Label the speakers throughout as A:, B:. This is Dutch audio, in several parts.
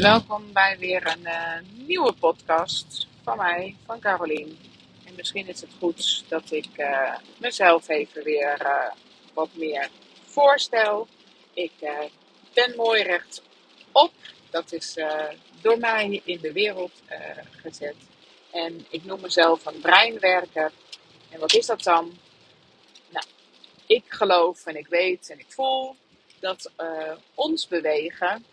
A: Welkom bij weer een eh, nieuwe podcast van mij, van Carolien. En misschien is het goed dat ik eh, mezelf even weer eh, wat meer voorstel. Ik ben mooi rechtop. Dat is door mij in de wereld gezet. En ik noem mezelf een breinwerker. En wat is dat dan? Nou, ik geloof en ik weet en ik voel dat ons bewegen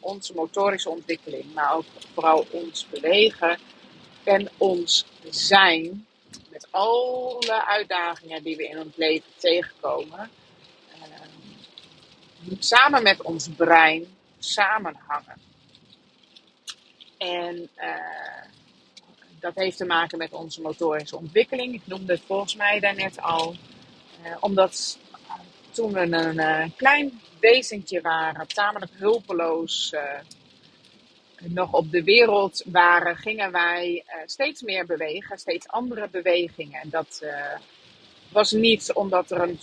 A: onze motorische ontwikkeling, maar ook vooral ons bewegen en ons zijn met alle uitdagingen die we in ons leven tegenkomen, uh, samen met ons brein samenhangen. En uh, dat heeft te maken met onze motorische ontwikkeling. Ik noemde het volgens mij daarnet al. Uh, omdat toen we een klein wezentje waren, tamelijk hulpeloos uh, nog op de wereld waren, gingen wij uh, steeds meer bewegen, steeds andere bewegingen. Dat uh, was niet omdat er een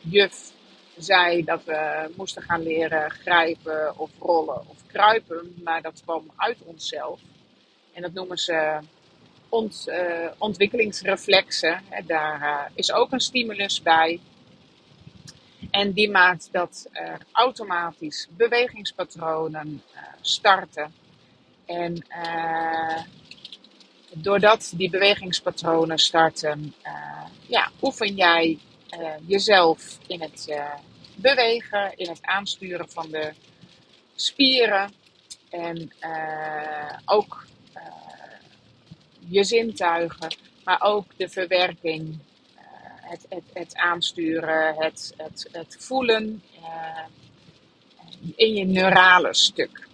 A: juf zei dat we moesten gaan leren grijpen of rollen of kruipen, maar dat kwam uit onszelf. En dat noemen ze ont, ontwikkelingsreflexen. Daar is ook een stimulus bij. En die maakt dat er automatisch bewegingspatronen uh, starten. En uh, doordat die bewegingspatronen starten, uh, ja, oefen jij jezelf in het bewegen, in het aansturen van de spieren. En ook je zintuigen, maar ook de verwerking het, het, aansturen, het, het, het voelen uh, in je neurale stuk.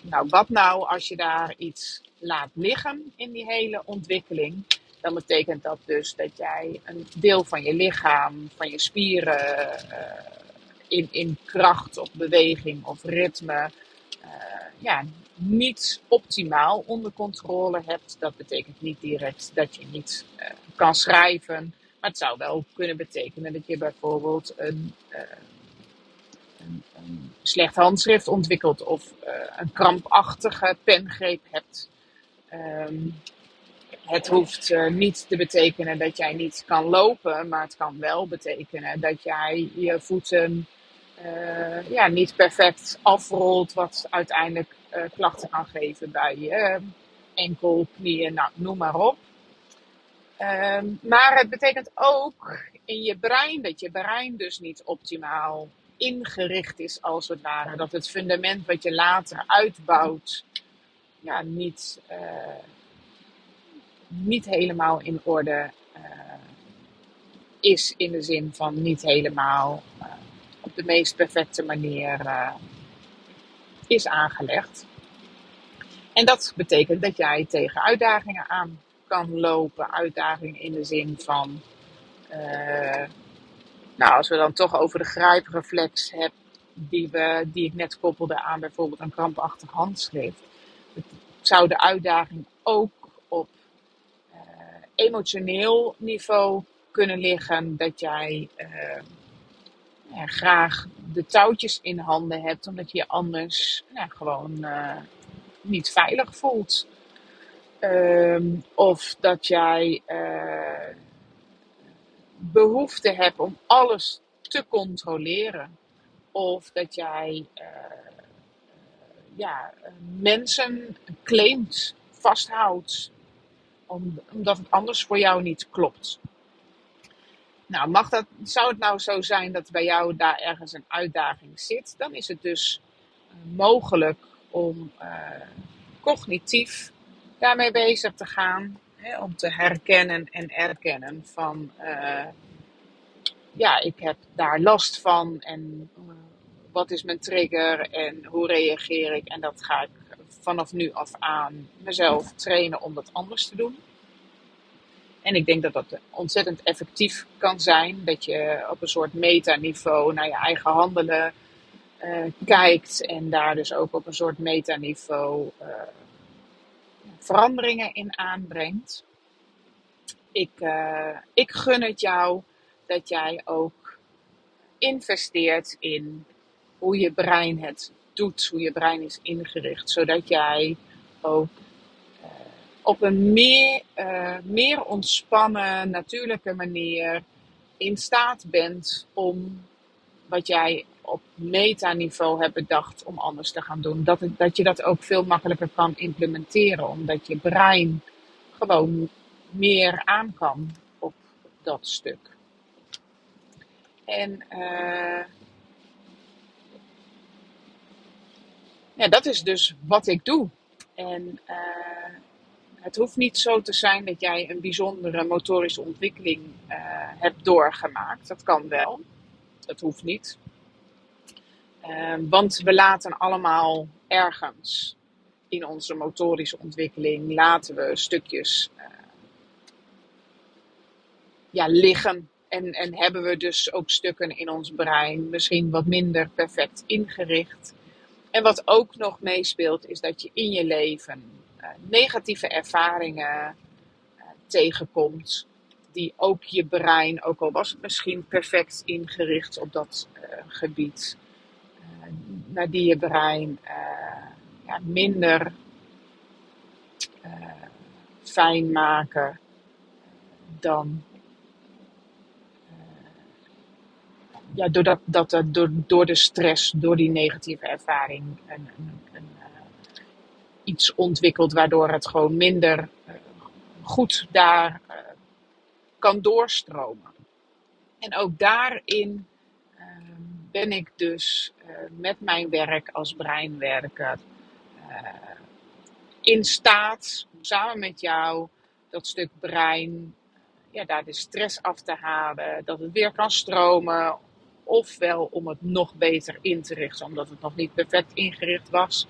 A: Nou, wat nou als je daar iets laat liggen in die hele ontwikkeling? Dan betekent dat dus dat jij een deel van je lichaam, van je spieren, uh, in, in kracht of beweging of ritme, uh, ja, niet optimaal onder controle hebt. Dat betekent niet direct dat je niet kan schrijven, maar het zou wel kunnen betekenen dat je bijvoorbeeld een, uh, een, een slecht handschrift ontwikkelt of uh, een krampachtige pengreep hebt. Um, het hoeft uh, niet te betekenen dat jij niet kan lopen, maar het kan wel betekenen dat jij je voeten ja, niet perfect afrolt, wat uiteindelijk klachten kan geven bij je enkel, knieën, nou, noem maar op. Um, maar het betekent ook in je brein dat je brein dus niet optimaal ingericht is, als het ware. Dat het fundament wat je later uitbouwt, ja, niet, uh, niet helemaal in orde uh, is. In de zin van niet helemaal uh, op de meest perfecte manier is aangelegd. En dat betekent dat jij tegen uitdagingen aan kan lopen. Uitdaging in de zin van, uh, nou als we dan toch over de grijpreflex hebben, die, we, die ik net koppelde aan bijvoorbeeld een krampachtig handschrift. Zou de uitdaging ook op uh, emotioneel niveau kunnen liggen dat jij ja, graag de touwtjes in handen hebt, omdat je je anders ja, gewoon niet veilig voelt. Um, of dat jij uh, behoefte hebt om alles te controleren. Of dat jij uh, ja, mensen claimt, vasthoudt, om, omdat het anders voor jou niet klopt. Nou, mag dat, zou het nou zo zijn dat bij jou daar ergens een uitdaging zit, dan is het dus mogelijk om cognitief daarmee bezig te gaan. Hè, om te herkennen en erkennen van, uh, ja, ik heb daar last van en uh, wat is mijn trigger en hoe reageer ik. En dat ga ik vanaf nu af aan mezelf trainen om dat anders te doen. En ik denk dat dat ontzettend effectief kan zijn. Dat je op een soort metaniveau naar je eigen handelen uh, kijkt. En daar dus ook op een soort metaniveau uh, veranderingen in aanbrengt. Ik, uh, ik gun het jou dat jij ook investeert in hoe je brein het doet, hoe je brein is ingericht, zodat jij ook uh, op een meer, uh, meer ontspannen, natuurlijke manier in staat bent om wat jij op metaniveau hebt bedacht om anders te gaan doen. Dat, dat je dat ook veel makkelijker kan implementeren, omdat je brein gewoon meer aan kan op dat stuk. En ja, dat is dus wat ik doe. En uh, het hoeft niet zo te zijn dat jij een bijzondere motorische ontwikkeling uh, hebt doorgemaakt. Dat kan wel. Dat hoeft niet. Uh, want we laten allemaal ergens in onze motorische ontwikkeling laten we stukjes ja, liggen. En, en hebben we dus ook stukken in ons brein misschien wat minder perfect ingericht. En wat ook nog meespeelt, is dat je in je leven uh, negatieve ervaringen uh, tegenkomt. Die ook je brein, ook al was het misschien perfect ingericht op dat uh, gebied, naar die je brein ja, minder fijn maken dan ja, doordat, dat, door, door de stress, door die negatieve ervaring, een, een, een, iets ontwikkelt waardoor het gewoon minder goed daar kan doorstromen. En ook daarin ben ik dus met mijn werk als breinwerker in staat, samen met jou, dat stuk brein ja, daar de stress af te halen, dat het weer kan stromen, ofwel om het nog beter in te richten, omdat het nog niet perfect ingericht was,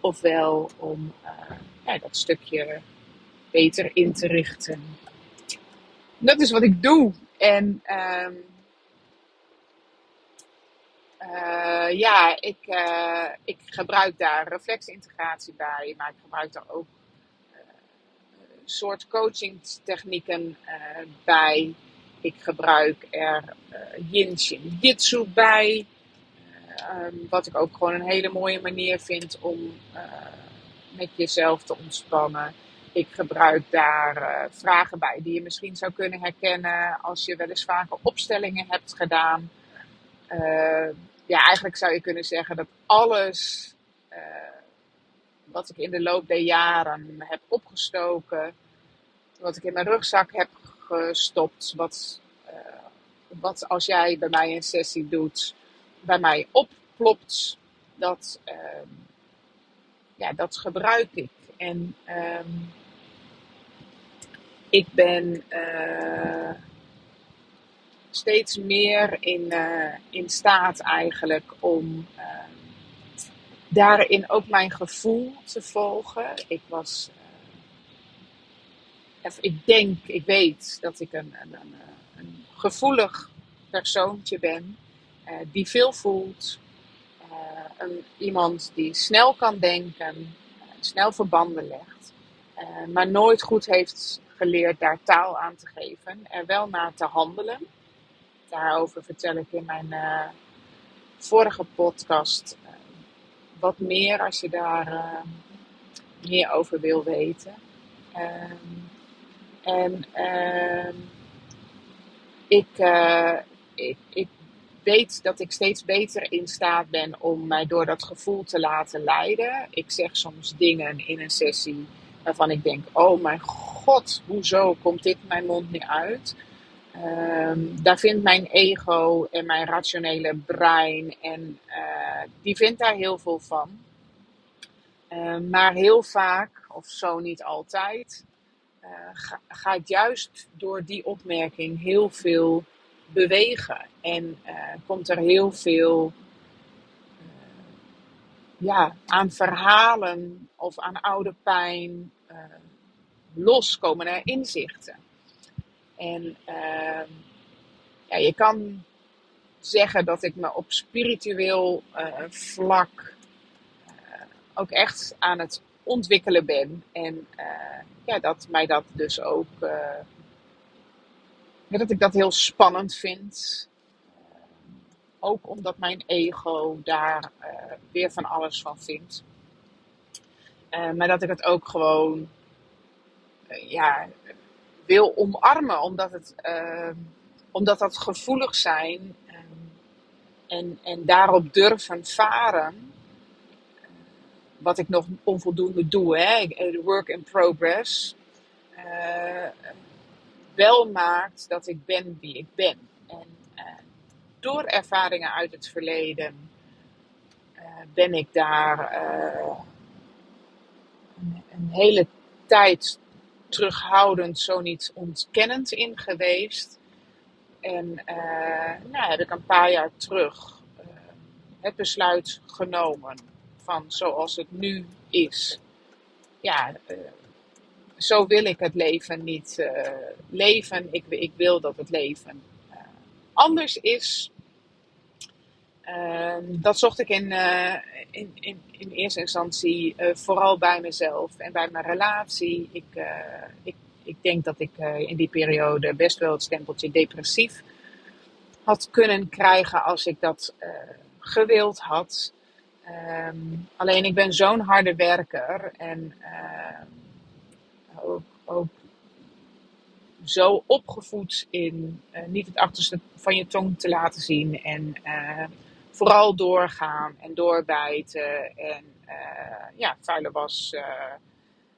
A: ofwel om uh, ja, dat stukje beter in te richten. Dat is wat ik doe. En um, uh, ja, ik, uh, ik gebruik daar reflexintegratie bij, maar ik gebruik daar ook een soort coachingtechnieken bij. Ik gebruik er uh, Yin Shin Jitsu bij. Uh, wat ik ook gewoon een hele mooie manier vind om uh, met jezelf te ontspannen. Ik gebruik daar vragen bij die je misschien zou kunnen herkennen als je wel eens vaker opstellingen hebt gedaan. Ja, eigenlijk zou je kunnen zeggen dat alles wat ik in de loop der jaren heb opgestoken, wat ik in mijn rugzak heb gestopt. Wat, uh, wat als jij bij mij een sessie doet, bij mij opplopt. Dat, uh, ja, dat gebruik ik. En um, ik ben uh, steeds meer in, in staat eigenlijk om daarin ook mijn gevoel te volgen. Ik was ik denk, ik weet dat ik een, een, een, gevoelig persoontje ben, die veel voelt. Een, iemand die snel kan denken, snel verbanden legt, maar nooit goed heeft geleerd daar taal aan te geven, er wel naar te handelen. Daarover vertel ik in mijn vorige podcast wat meer als je daar meer over wil weten. Ehm, en uh, ik, ik, ik weet dat ik steeds beter in staat ben om mij door dat gevoel te laten leiden. Ik zeg soms dingen in een sessie waarvan ik denk: oh mijn god, hoezo komt dit mijn mond niet uit? Um, daar vindt mijn ego en mijn rationele brein en uh, die vindt daar heel veel van. Uh, maar heel vaak, of zo niet altijd, uh, gaat juist door die opmerking heel veel bewegen. En uh, komt er heel veel ja, aan verhalen of aan oude pijn loskomen er inzichten. En ehm, ja, je kan zeggen dat ik me op spiritueel vlak ook echt aan het ontwikkelen ben. En uh, ja, dat mij dat dus ook. Dat ik dat heel spannend vind. ook omdat mijn ego daar eh, weer van alles van vindt. Eh, maar dat ik het ook gewoon eh, ja, wil omarmen, omdat, het, omdat dat gevoelig zijn en, en daarop durven varen. Wat ik nog onvoldoende doe, hè? work in progress. wel maakt dat ik ben wie ik ben. En door ervaringen uit het verleden ben ik daar een, hele tijd terughoudend, zo niet ontkennend in geweest. En uh, nou, heb ik een paar jaar terug het besluit genomen van zoals het nu is. Ja, zo wil ik het leven niet leven. Ik, ik wil dat het leven anders is. Ehm, dat zocht ik in, uh, in, in, in, eerste instantie uh, vooral bij mezelf en bij mijn relatie. Ik, uh, ik, ik denk dat ik in die periode best wel het stempeltje depressief had kunnen krijgen als ik dat gewild had. Um, alleen ik ben zo'n harde werker en ehm, ook, ook zo opgevoed in niet het achterste van je tong te laten zien en vooral doorgaan en doorbijten. En uh, ja, vuile was.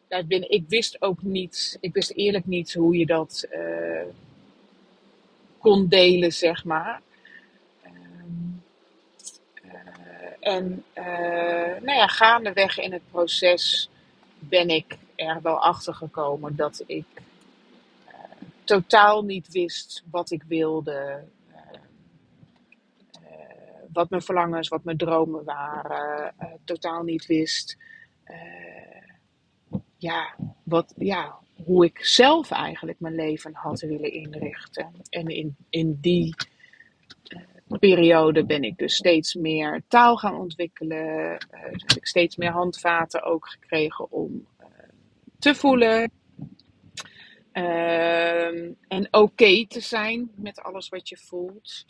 A: Uh, binnen. Ik wist ook niet, ik wist eerlijk niet hoe je dat uh, kon delen, zeg maar. Um, en nou ja, gaandeweg in het proces ben ik er wel achter gekomen dat ik totaal niet wist wat ik wilde, wat mijn verlangens, wat mijn dromen waren, uh, totaal niet wist. Uh, ja, wat, ja, hoe ik zelf eigenlijk mijn leven had willen inrichten. En in, in die uh, periode ben ik dus steeds meer taal gaan ontwikkelen. dus heb ik steeds meer handvaten ook gekregen om te voelen. Ehm, en oké te zijn met alles wat je voelt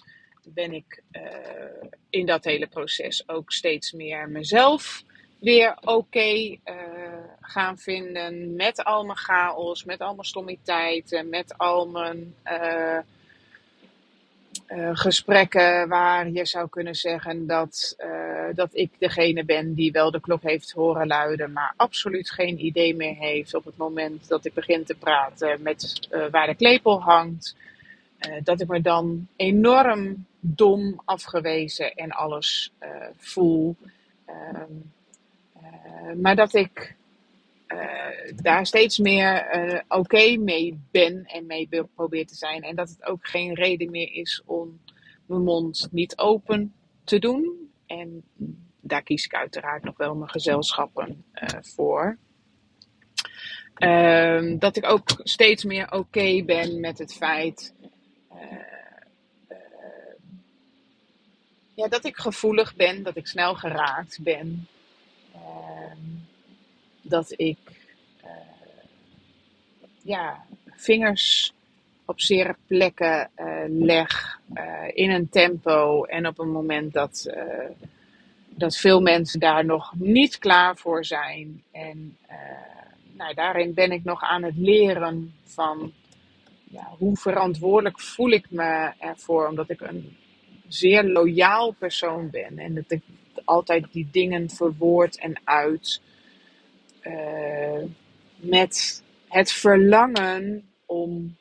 A: ben ik uh, in dat hele proces ook steeds meer mezelf weer oké uh, gaan vinden. Met al mijn chaos, met al mijn stommiteiten, met al mijn uh, gesprekken waar je zou kunnen zeggen dat, dat ik degene ben die wel de klok heeft horen luiden, maar absoluut geen idee meer heeft op het moment dat ik begin te praten met waar de klepel hangt. dat ik me dan enorm dom, afgewezen en alles uh, voel. Ehm, uh, maar dat ik uh, daar steeds meer oké mee ben en mee probeer te zijn. En dat het ook geen reden meer is om mijn mond niet open te doen. En daar kies ik uiteraard nog wel mijn gezelschappen voor. Uh, dat ik ook steeds meer oké ben met het feit ja, dat ik gevoelig ben, dat ik snel geraakt ben. Uh, dat ik uh, ja, vingers op zere plekken uh, leg in een tempo en op een moment dat, dat veel mensen daar nog niet klaar voor zijn. En nou, daarin ben ik nog aan het leren van ja, hoe verantwoordelijk voel ik me ervoor, omdat ik een zeer loyaal persoon ben. En dat ik altijd die dingen verwoord en uit. Uh, met het verlangen om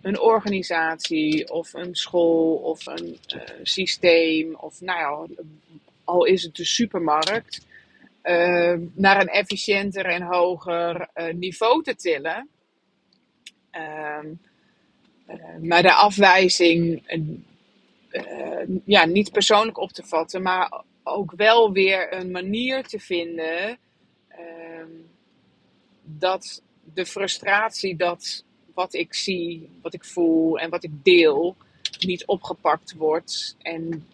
A: een organisatie of een school of een uh, systeem of nou ja, al is het de supermarkt, uh, naar een efficiënter en hoger niveau te tillen. Ehm, maar de afwijzing uh, ja, niet persoonlijk op te vatten, maar ook wel weer een manier te vinden uh, dat de frustratie dat wat ik zie, wat ik voel en wat ik deel niet opgepakt wordt. En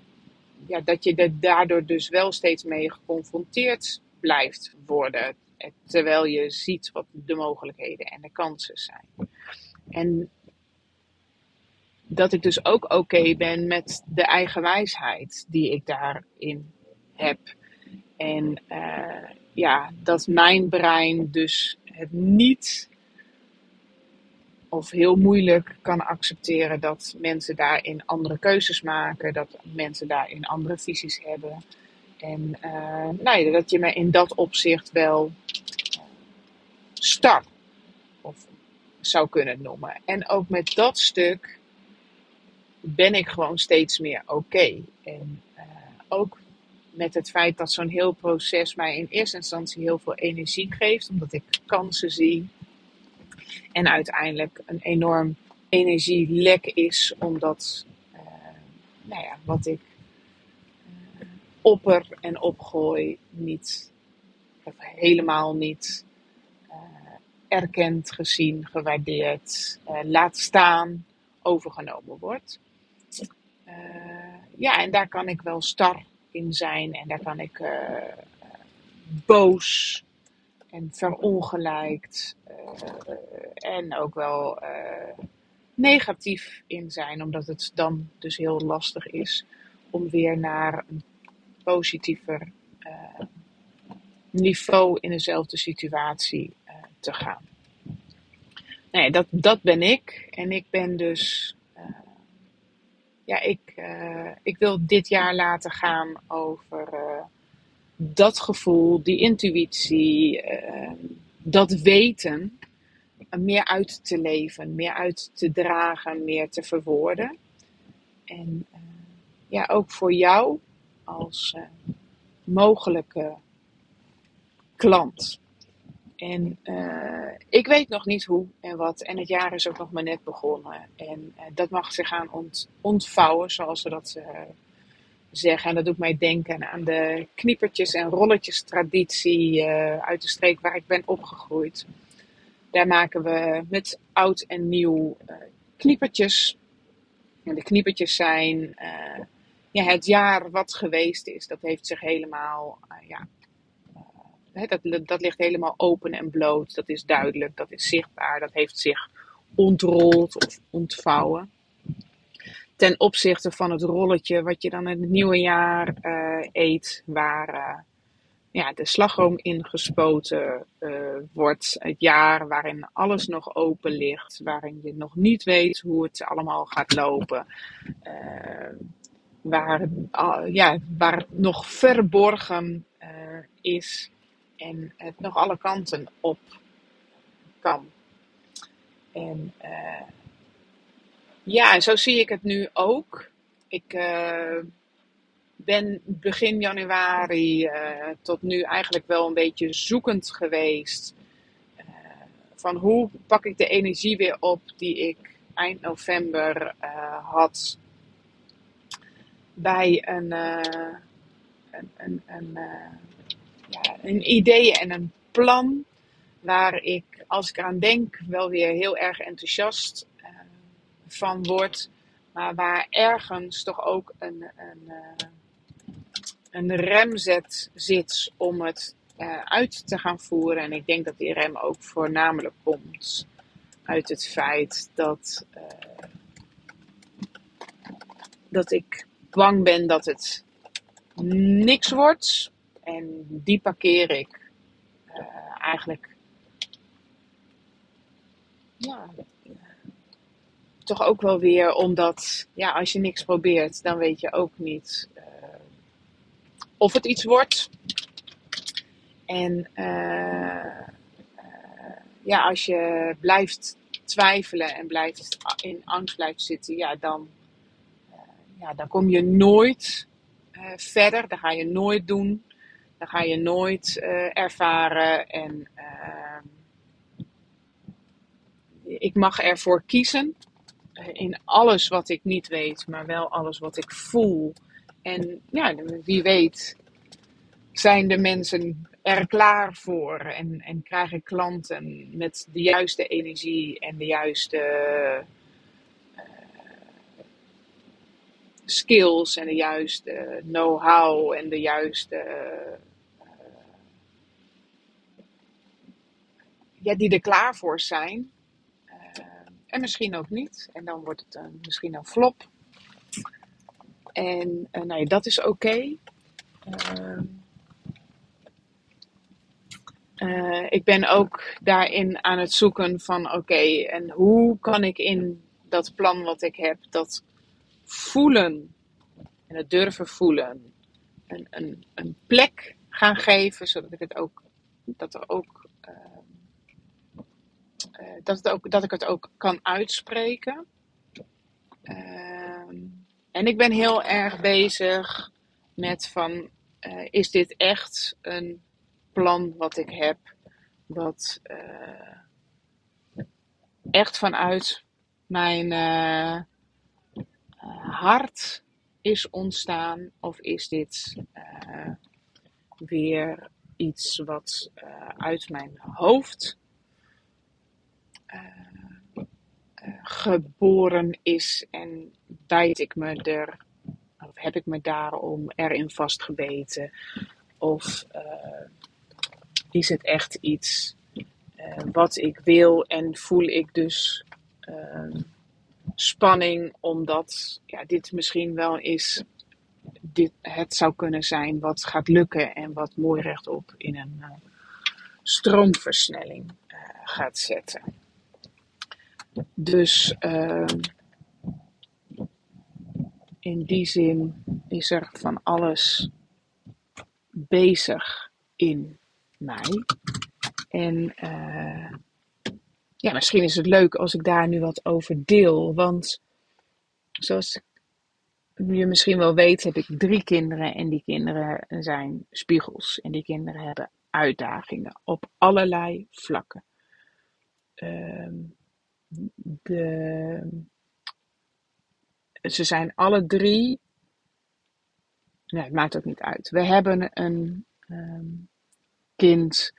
A: ja, dat je er daardoor dus wel steeds mee geconfronteerd blijft worden. Terwijl je ziet wat de mogelijkheden en de kansen zijn. En dat ik dus ook oké ben met de eigen wijsheid die ik daarin heb. En uh, ja, dat mijn brein dus het niet of heel moeilijk kan accepteren dat mensen daarin andere keuzes maken, dat mensen daarin andere visies hebben. En uh, nou ja, dat je me in dat opzicht wel start of zou kunnen noemen. En ook met dat stuk ben ik gewoon steeds meer oké. En uh, ook met het feit dat zo'n heel proces mij in eerste instantie heel veel energie geeft, omdat ik kansen zie. En uiteindelijk een enorm energielek is, omdat uh, nou ja, wat ik uh, opper en opgooi niet, of helemaal niet erkend, gezien, gewaardeerd, laat staan, overgenomen wordt. Ja, en daar kan ik wel star in zijn en daar kan ik boos en verongelijkt uh, en ook wel negatief in zijn, omdat het dan dus heel lastig is om weer naar een positiever niveau in dezelfde situatie te gaan. Nee, dat, dat ben ik. En ik ben dus. Ja, ik, ik wil dit jaar laten gaan over dat gevoel, die intuïtie, uh, dat weten meer uit te leven, meer uit te dragen, meer te verwoorden. En ja, ook voor jou als mogelijke klant. En ik weet nog niet hoe en wat. En het jaar is ook nog maar net begonnen. En dat mag zich gaan ont ontvouwen, zoals we dat zeggen. En dat doet mij denken aan de kniepertjes en rolletjes traditie uh, uit de streek waar ik ben opgegroeid. Daar maken we met oud en nieuw kniepertjes. En de kniepertjes zijn ja, het jaar wat geweest is. Dat heeft zich helemaal, ja, dat, dat ligt helemaal open en bloot. Dat is duidelijk, dat is zichtbaar. Dat heeft zich ontrold of ontvouwen ten opzichte van het rolletje wat je dan in het nieuwe jaar uh, eet, waar uh, ja, de slagroom ingespoten uh, wordt. Het jaar waarin alles nog open ligt, waarin je nog niet weet hoe het allemaal gaat lopen. waar, ja, waar het nog verborgen is en het nog alle kanten op kan. En ja, en zo zie ik het nu ook. Ik uh, ben begin januari uh, tot nu eigenlijk wel een beetje zoekend geweest. Van hoe pak ik de energie weer op die ik eind november had bij een, een, een, een, een idee en een plan. Waar ik, als ik eraan denk, wel weer heel erg enthousiast van wordt, maar waar ergens toch ook een, een, uh, een remzet zit om het uh, uit te gaan voeren. En ik denk dat die rem ook voornamelijk komt uit het feit dat, dat ik bang ben dat het niks wordt. En die parkeer ik eigenlijk ja, toch ook wel weer omdat, ja, als je niks probeert, dan weet je ook niet uh, of het iets wordt. En uh, ja, als je blijft twijfelen en blijft in angst blijft zitten, ja, dan, ja, dan kom je nooit verder. Dan ga je nooit doen. Dan ga je nooit ervaren. En ik mag ervoor kiezen in alles wat ik niet weet, maar wel alles wat ik voel. En ja, wie weet zijn de mensen er klaar voor en, en krijgen klanten met de juiste energie en de juiste uh, skills en de juiste know-how en de juiste. Uh, ja, die er klaar voor zijn En misschien ook niet. En dan wordt het een, misschien een flop. En uh, dat is oké. Uh, ik ben ook daarin aan het zoeken van oké, en hoe kan ik in dat plan wat ik heb, dat voelen en het durven voelen, een, een, een plek gaan geven, zodat ik het ook, dat er ook, dat, het ook dat ik het ook kan uitspreken. Ehm, en ik ben heel erg bezig met van, is dit echt een plan wat ik heb, wat uh, echt vanuit mijn hart is ontstaan? Of is dit weer iets wat uit mijn hoofd geboren is en bijt ik me er, of heb ik me daarom erin vastgebeten? Of is het echt iets uh, wat ik wil en voel ik dus uh, spanning omdat ja, dit misschien wel is dit, het zou kunnen zijn wat gaat lukken en wat mooi rechtop in een uh, stroomversnelling gaat zetten. Dus ehm, in die zin is er van alles bezig in mij. En uh, ja, misschien is het leuk als ik daar nu wat over deel. Want zoals je misschien wel weet, heb ik drie kinderen. En die kinderen zijn spiegels. En die kinderen hebben uitdagingen op allerlei vlakken. Uh, de, ze zijn alle drie. Nee, het maakt ook niet uit. We hebben een. Um, kind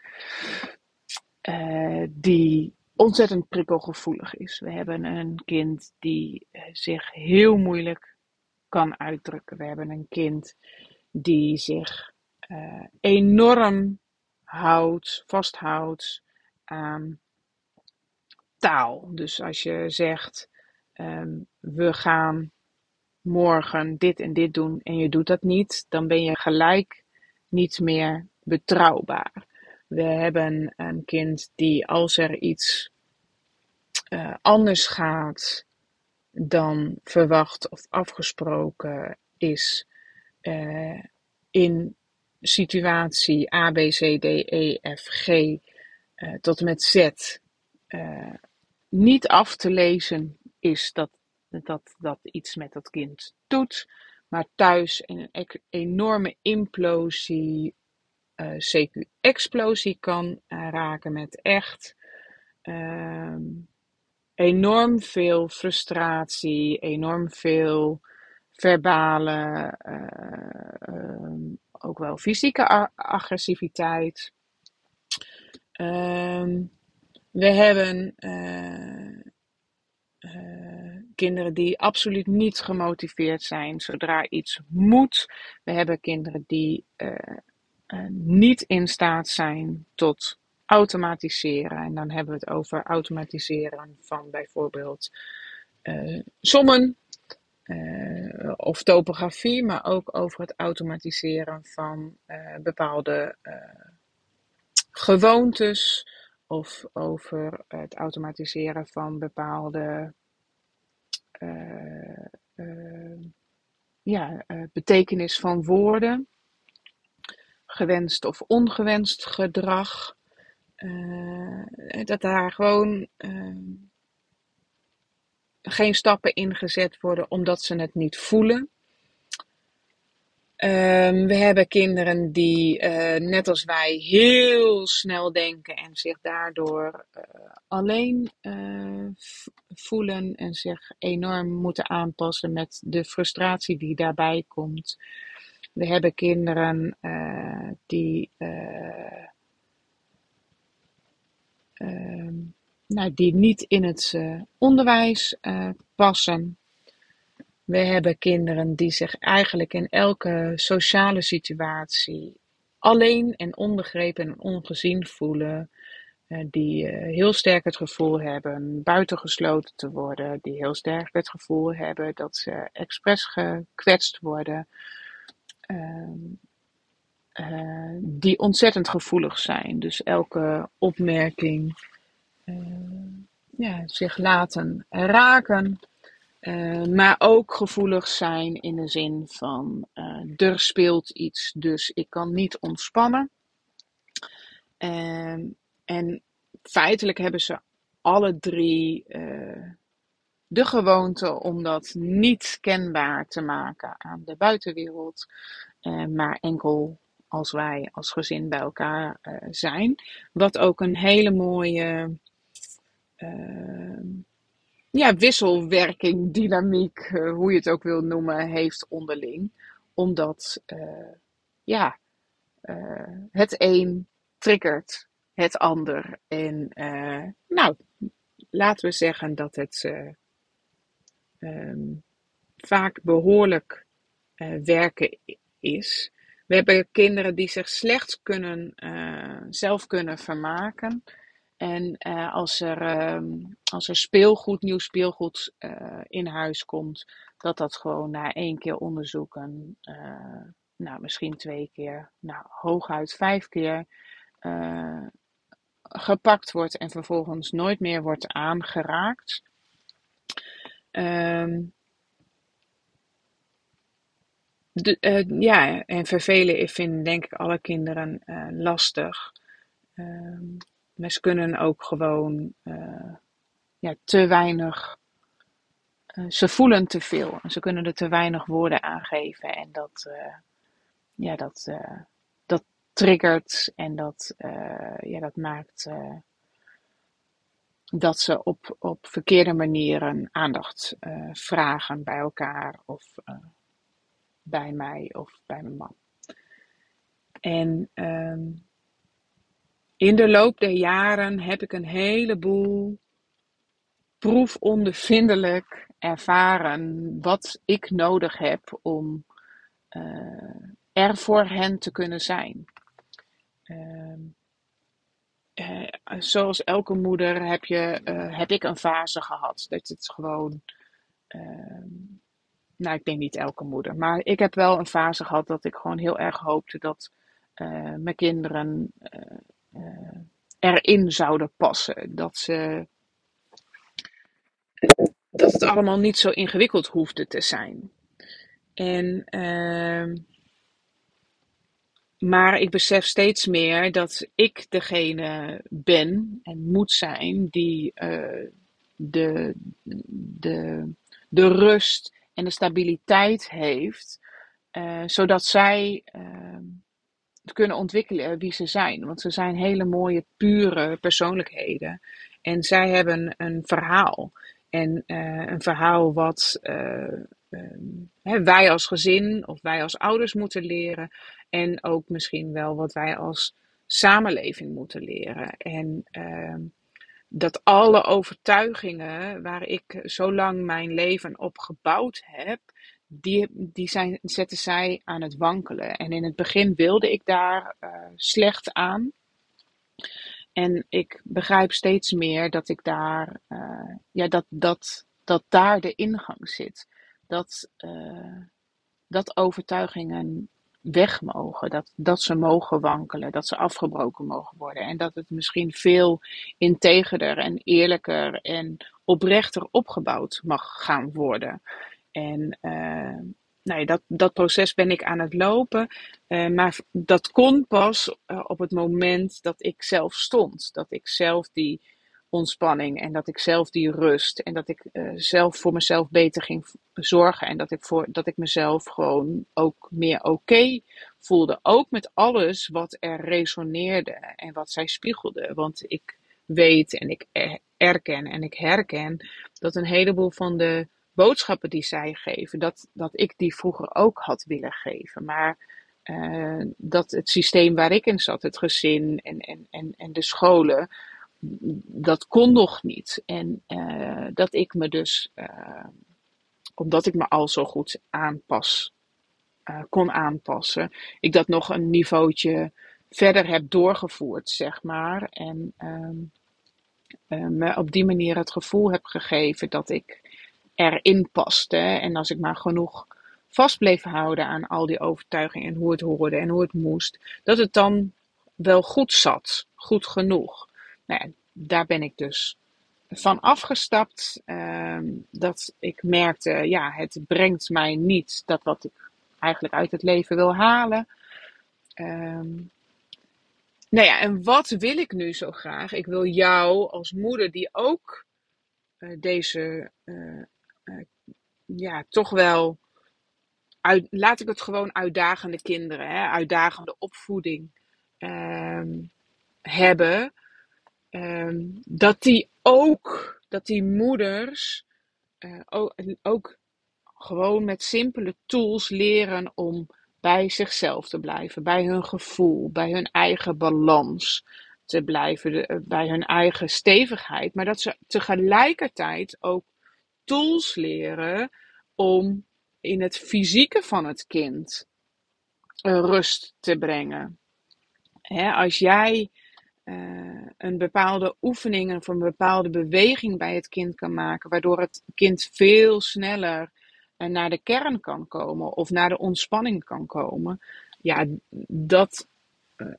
A: uh, die ontzettend prikkelgevoelig is. We hebben een kind die uh, zich heel moeilijk kan uitdrukken. We hebben een kind die zich uh, enorm houdt, vasthoudt aan taal. Dus als je zegt, um, we gaan morgen dit en dit doen en je doet dat niet, dan ben je gelijk niet meer betrouwbaar. We hebben een kind die als er iets uh, anders gaat dan verwacht of afgesproken is uh, in situatie A, B, C, D, E, F, G uh, tot en met Z niet af te lezen is dat, dat dat iets met dat kind doet, maar thuis een enorme implosie uh, CQ-explosie kan uh, raken met echt uh, enorm veel frustratie, enorm veel verbale, ehm, ook wel fysieke agressiviteit. Ehm, we hebben uh, kinderen die absoluut niet gemotiveerd zijn zodra iets moet. We hebben kinderen die uh, niet in staat zijn tot automatiseren. En dan hebben we het over automatiseren van bijvoorbeeld sommen of topografie, maar ook over het automatiseren van bepaalde gewoontes of over het automatiseren van bepaalde ja, betekenis van woorden gewenst of ongewenst gedrag. Dat daar gewoon geen stappen ingezet worden omdat ze het niet voelen. Um, we hebben kinderen die, uh, net als wij, heel snel denken en zich daardoor alleen voelen en zich enorm moeten aanpassen met de frustratie die daarbij komt. We hebben kinderen die, uh, nou, die niet in het eh, onderwijs eh, passen. We hebben kinderen die zich eigenlijk in elke sociale situatie alleen en onbegrepen en ongezien voelen. die heel sterk het gevoel hebben buitengesloten te worden, die heel sterk het gevoel hebben dat ze expres gekwetst worden, ehm, die ontzettend gevoelig zijn. Dus elke opmerking ja, zich laten raken. Uh, maar ook gevoelig zijn in de zin van uh, er speelt iets, dus ik kan niet ontspannen. Uh, en feitelijk hebben ze alle drie eh, de gewoonte om dat niet kenbaar te maken aan de buitenwereld, maar enkel als wij als gezin bij elkaar zijn. Wat ook een hele mooie Ehm, ja, wisselwerking, dynamiek, eh, hoe je het ook wil noemen, heeft onderling. Omdat uh, ja, uh, het een triggert het ander. En nou, laten we zeggen dat het um, vaak behoorlijk werken is. We hebben kinderen die zich slecht kunnen, zelf kunnen vermaken. En uh, als, er, uh, als er speelgoed, nieuw speelgoed uh, in huis komt, dat dat gewoon na één keer onderzoeken, nou misschien twee keer, nou hooguit vijf keer gepakt wordt en vervolgens nooit meer wordt aangeraakt. Um, de, ja, en vervelen vinden denk ik alle kinderen lastig. Um, ze kunnen ook gewoon uh, ja, te weinig. Uh, ze voelen te veel en ze kunnen er te weinig woorden aan geven. En dat, uh, ja, dat, dat triggert en dat, ja, dat maakt dat ze op, op verkeerde manieren aandacht vragen bij elkaar of bij mij of bij mijn man. En um, in de loop der jaren heb ik een heleboel proefondervindelijk ervaren wat ik nodig heb om uh, er voor hen te kunnen zijn. Uh, uh, zoals elke moeder heb, je, heb ik een fase gehad. Dat het gewoon. Ehm, nou, ik denk niet elke moeder. Maar ik heb wel een fase gehad dat ik gewoon heel erg hoopte dat mijn kinderen erin zouden passen. Dat, ze, dat het allemaal niet zo ingewikkeld hoefde te zijn. En, uh, maar ik besef steeds meer dat ik degene ben en moet zijn die uh, de, de, de rust en de stabiliteit heeft, uh, zodat zij ehm, kunnen ontwikkelen wie ze zijn. Want ze zijn hele mooie, pure persoonlijkheden. En zij hebben een verhaal. En uh, een verhaal wat uh, uh, wij als gezin of wij als ouders moeten leren. En ook misschien wel wat wij als samenleving moeten leren. En ehm, dat alle overtuigingen waar ik zo lang mijn leven op gebouwd heb, die, die zijn, zetten zij aan het wankelen. En in het begin wilde ik daar uh, slecht aan. En ik begrijp steeds meer dat ik daar, uh, ja, dat, dat, dat daar de ingang zit. Dat, uh, dat overtuigingen weg mogen, dat, dat ze mogen wankelen, dat ze afgebroken mogen worden. En dat het misschien veel integerder en eerlijker en oprechter opgebouwd mag gaan worden. En uh, nou dat, dat proces ben ik aan het lopen. Uh, maar dat kon pas uh, op het moment dat ik zelf stond. Dat ik zelf die ontspanning en dat ik zelf die rust en dat ik zelf voor mezelf beter ging zorgen. En dat ik, voor, dat ik mezelf gewoon ook meer oké voelde. Ook met alles wat er resoneerde en wat zij spiegelde. Want ik weet en ik erken en ik herken dat een heleboel van de boodschappen die zij geven, dat, dat ik die vroeger ook had willen geven. Maar uh, dat het systeem waar ik in zat, het gezin en, en, en, en de scholen, dat kon nog niet. En uh, dat ik me dus, uh, omdat ik me al zo goed aanpas, kon aanpassen, ik dat nog een niveautje verder heb doorgevoerd, zeg maar. En ehm, eh, me op die manier het gevoel heb gegeven dat ik erin paste. En als ik maar genoeg vast bleef houden aan al die overtuigingen en hoe het hoorde en hoe het moest, dat het dan wel goed zat, goed genoeg. Nou daar ben ik dus van afgestapt. Ehm, dat ik merkte, ja, het brengt mij niet dat wat ik eigenlijk uit het leven wil halen. Um, nou ja, en wat wil ik nu zo graag? Ik wil jou als moeder die ook uh, deze, uh, ja, toch wel, uit, laat ik het gewoon uitdagende kinderen, hè, uitdagende opvoeding um, hebben. Um, dat die ook, dat die moeders ook, ook gewoon met simpele tools leren om bij zichzelf te blijven, bij hun gevoel, bij hun eigen balans te blijven, eh, bij hun eigen stevigheid, maar dat ze tegelijkertijd ook tools leren om in het fysieke van het kind rust te brengen. als jij uh, een bepaalde oefening of een bepaalde beweging bij het kind kan maken, waardoor het kind veel sneller naar de kern kan komen of naar de ontspanning kan komen, ja, dat,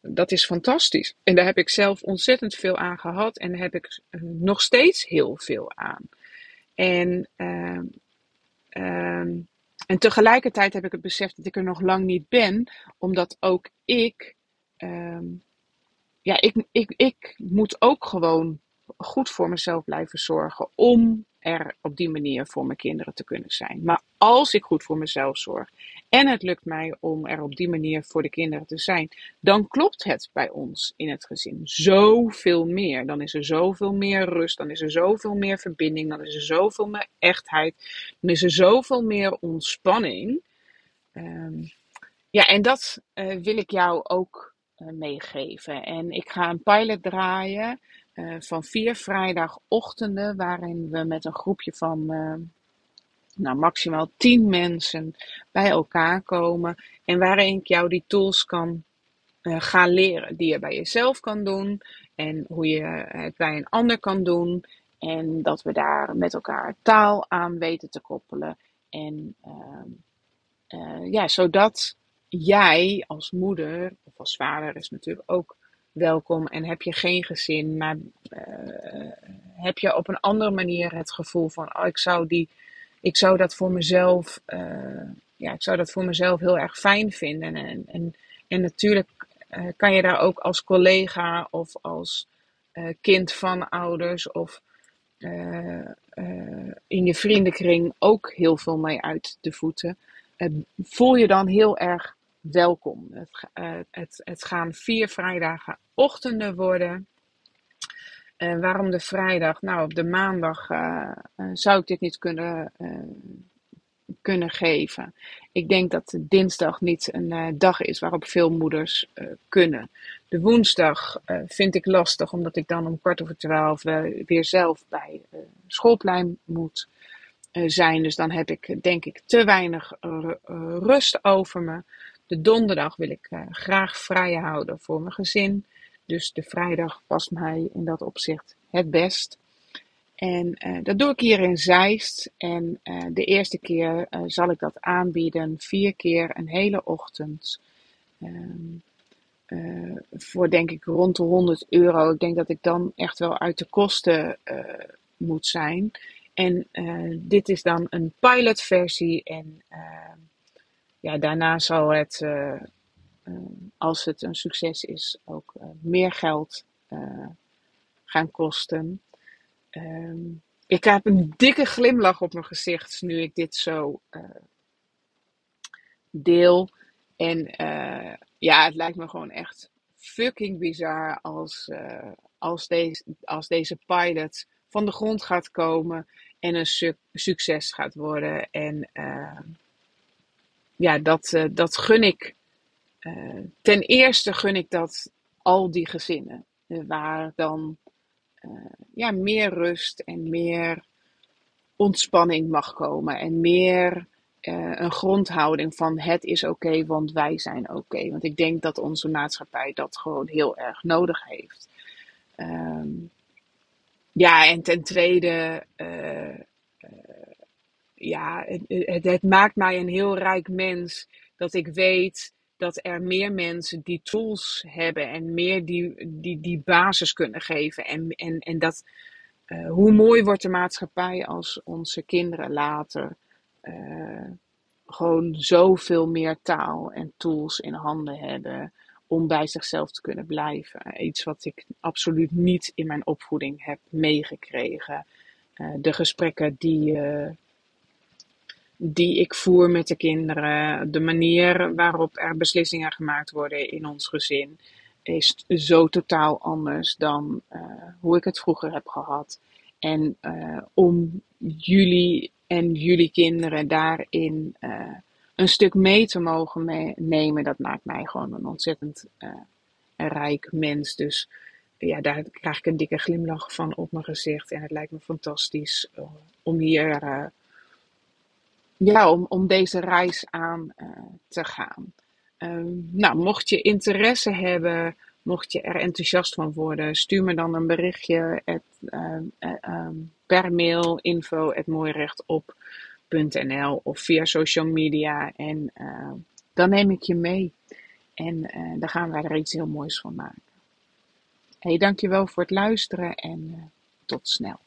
A: dat is fantastisch. En daar heb ik zelf ontzettend veel aan gehad en daar heb ik nog steeds heel veel aan. En, uh, en tegelijkertijd heb ik het besef dat ik er nog lang niet ben, omdat ook ik, ehm, ja, ik, ik, ik moet ook gewoon goed voor mezelf blijven zorgen om er op die manier voor mijn kinderen te kunnen zijn. Maar als ik goed voor mezelf zorg en het lukt mij om er op die manier voor de kinderen te zijn, dan klopt het bij ons in het gezin zoveel meer. Dan is er zoveel meer rust, dan is er zoveel meer verbinding, dan is er zoveel meer echtheid, dan is er zoveel meer ontspanning. Um, ja, en dat uh, wil ik jou ook uh, meegeven. En ik ga een pilot draaien uh, van vier vrijdagochtenden, waarin we met een groepje van uh, nou, maximaal tien mensen bij elkaar komen. En waarin ik jou die tools kan uh, gaan leren, die je bij jezelf kan doen en hoe je het bij een ander kan doen. En dat we daar met elkaar taal aan weten te koppelen. En ehm, ja, zodat jij als moeder of als vader is natuurlijk ook welkom. En heb je geen gezin, maar uh, heb je op een andere manier het gevoel van, oh, ik zou die, ik zou dat voor mezelf, uh, ja, ik zou dat voor mezelf heel erg fijn vinden. En, en, en natuurlijk uh, kan je daar ook als collega of als kind van ouders of in je vriendenkring ook heel veel mee uit de voeten. voel je dan heel erg welkom. Het, uh, het, het gaan vier vrijdagen ochtenden worden. Waarom de vrijdag? Nou, op de maandag uh, zou ik dit niet kunnen, kunnen geven. Ik denk dat de dinsdag niet een dag is waarop veel moeders kunnen. De woensdag vind ik lastig, omdat ik dan om kwart over twaalf weer zelf bij schoolplein moet zijn. Dus dan heb ik denk ik te weinig rust over me. De donderdag wil ik uh, graag vrij houden voor mijn gezin. Dus de vrijdag past mij in dat opzicht het best. En uh, dat doe ik hier in Zeist. En uh, de eerste keer zal ik dat aanbieden. Vier keer een hele ochtend. Um, voor denk ik rond de 100 euro. Ik denk dat ik dan echt wel uit de kosten moet zijn. En dit is dan een pilotversie. En ehm, ja, daarna zal het, uh, uh, als het een succes is, ook uh, meer geld gaan kosten. Um, ik heb een dikke glimlach op mijn gezicht nu ik dit zo deel. En ja, het lijkt me gewoon echt fucking bizar als, als, deze, als deze pilot van de grond gaat komen en een su succes gaat worden. En ja, dat, uh, dat gun ik. Uh, ten eerste gun ik dat al die gezinnen. Uh, waar dan ja, meer rust en meer ontspanning mag komen. En meer een grondhouding van het is oké, want wij zijn oké. Want ik denk dat onze maatschappij dat gewoon heel erg nodig heeft. Um, ja, en ten tweede, ja, het, het, maakt mij een heel rijk mens dat ik weet dat er meer mensen die tools hebben en meer die, die, die basis kunnen geven. En, en, en dat, uh, hoe mooi wordt de maatschappij als onze kinderen later uh, gewoon zoveel meer taal en tools in handen hebben om bij zichzelf te kunnen blijven. Iets wat ik absoluut niet in mijn opvoeding heb meegekregen. Uh, de gesprekken die, die ik voer met de kinderen, de manier waarop er beslissingen gemaakt worden in ons gezin, is zo totaal anders dan uh, hoe ik het vroeger heb gehad. En uh, om jullie en jullie kinderen daarin uh, een stuk mee te mogen nemen, dat maakt mij gewoon een ontzettend rijk mens. Dus ja, daar krijg ik een dikke glimlach van op mijn gezicht. En het lijkt me fantastisch om hier ja, om, om deze reis aan uh, te gaan. Uh, nou, mocht je interesse hebben, mocht je er enthousiast van worden, stuur me dan een berichtje at, uh, per mail info@mooirechtop.nl of via social media en dan neem ik je mee. En dan gaan wij er iets heel moois van maken. Hey, dankjewel voor het luisteren en tot snel.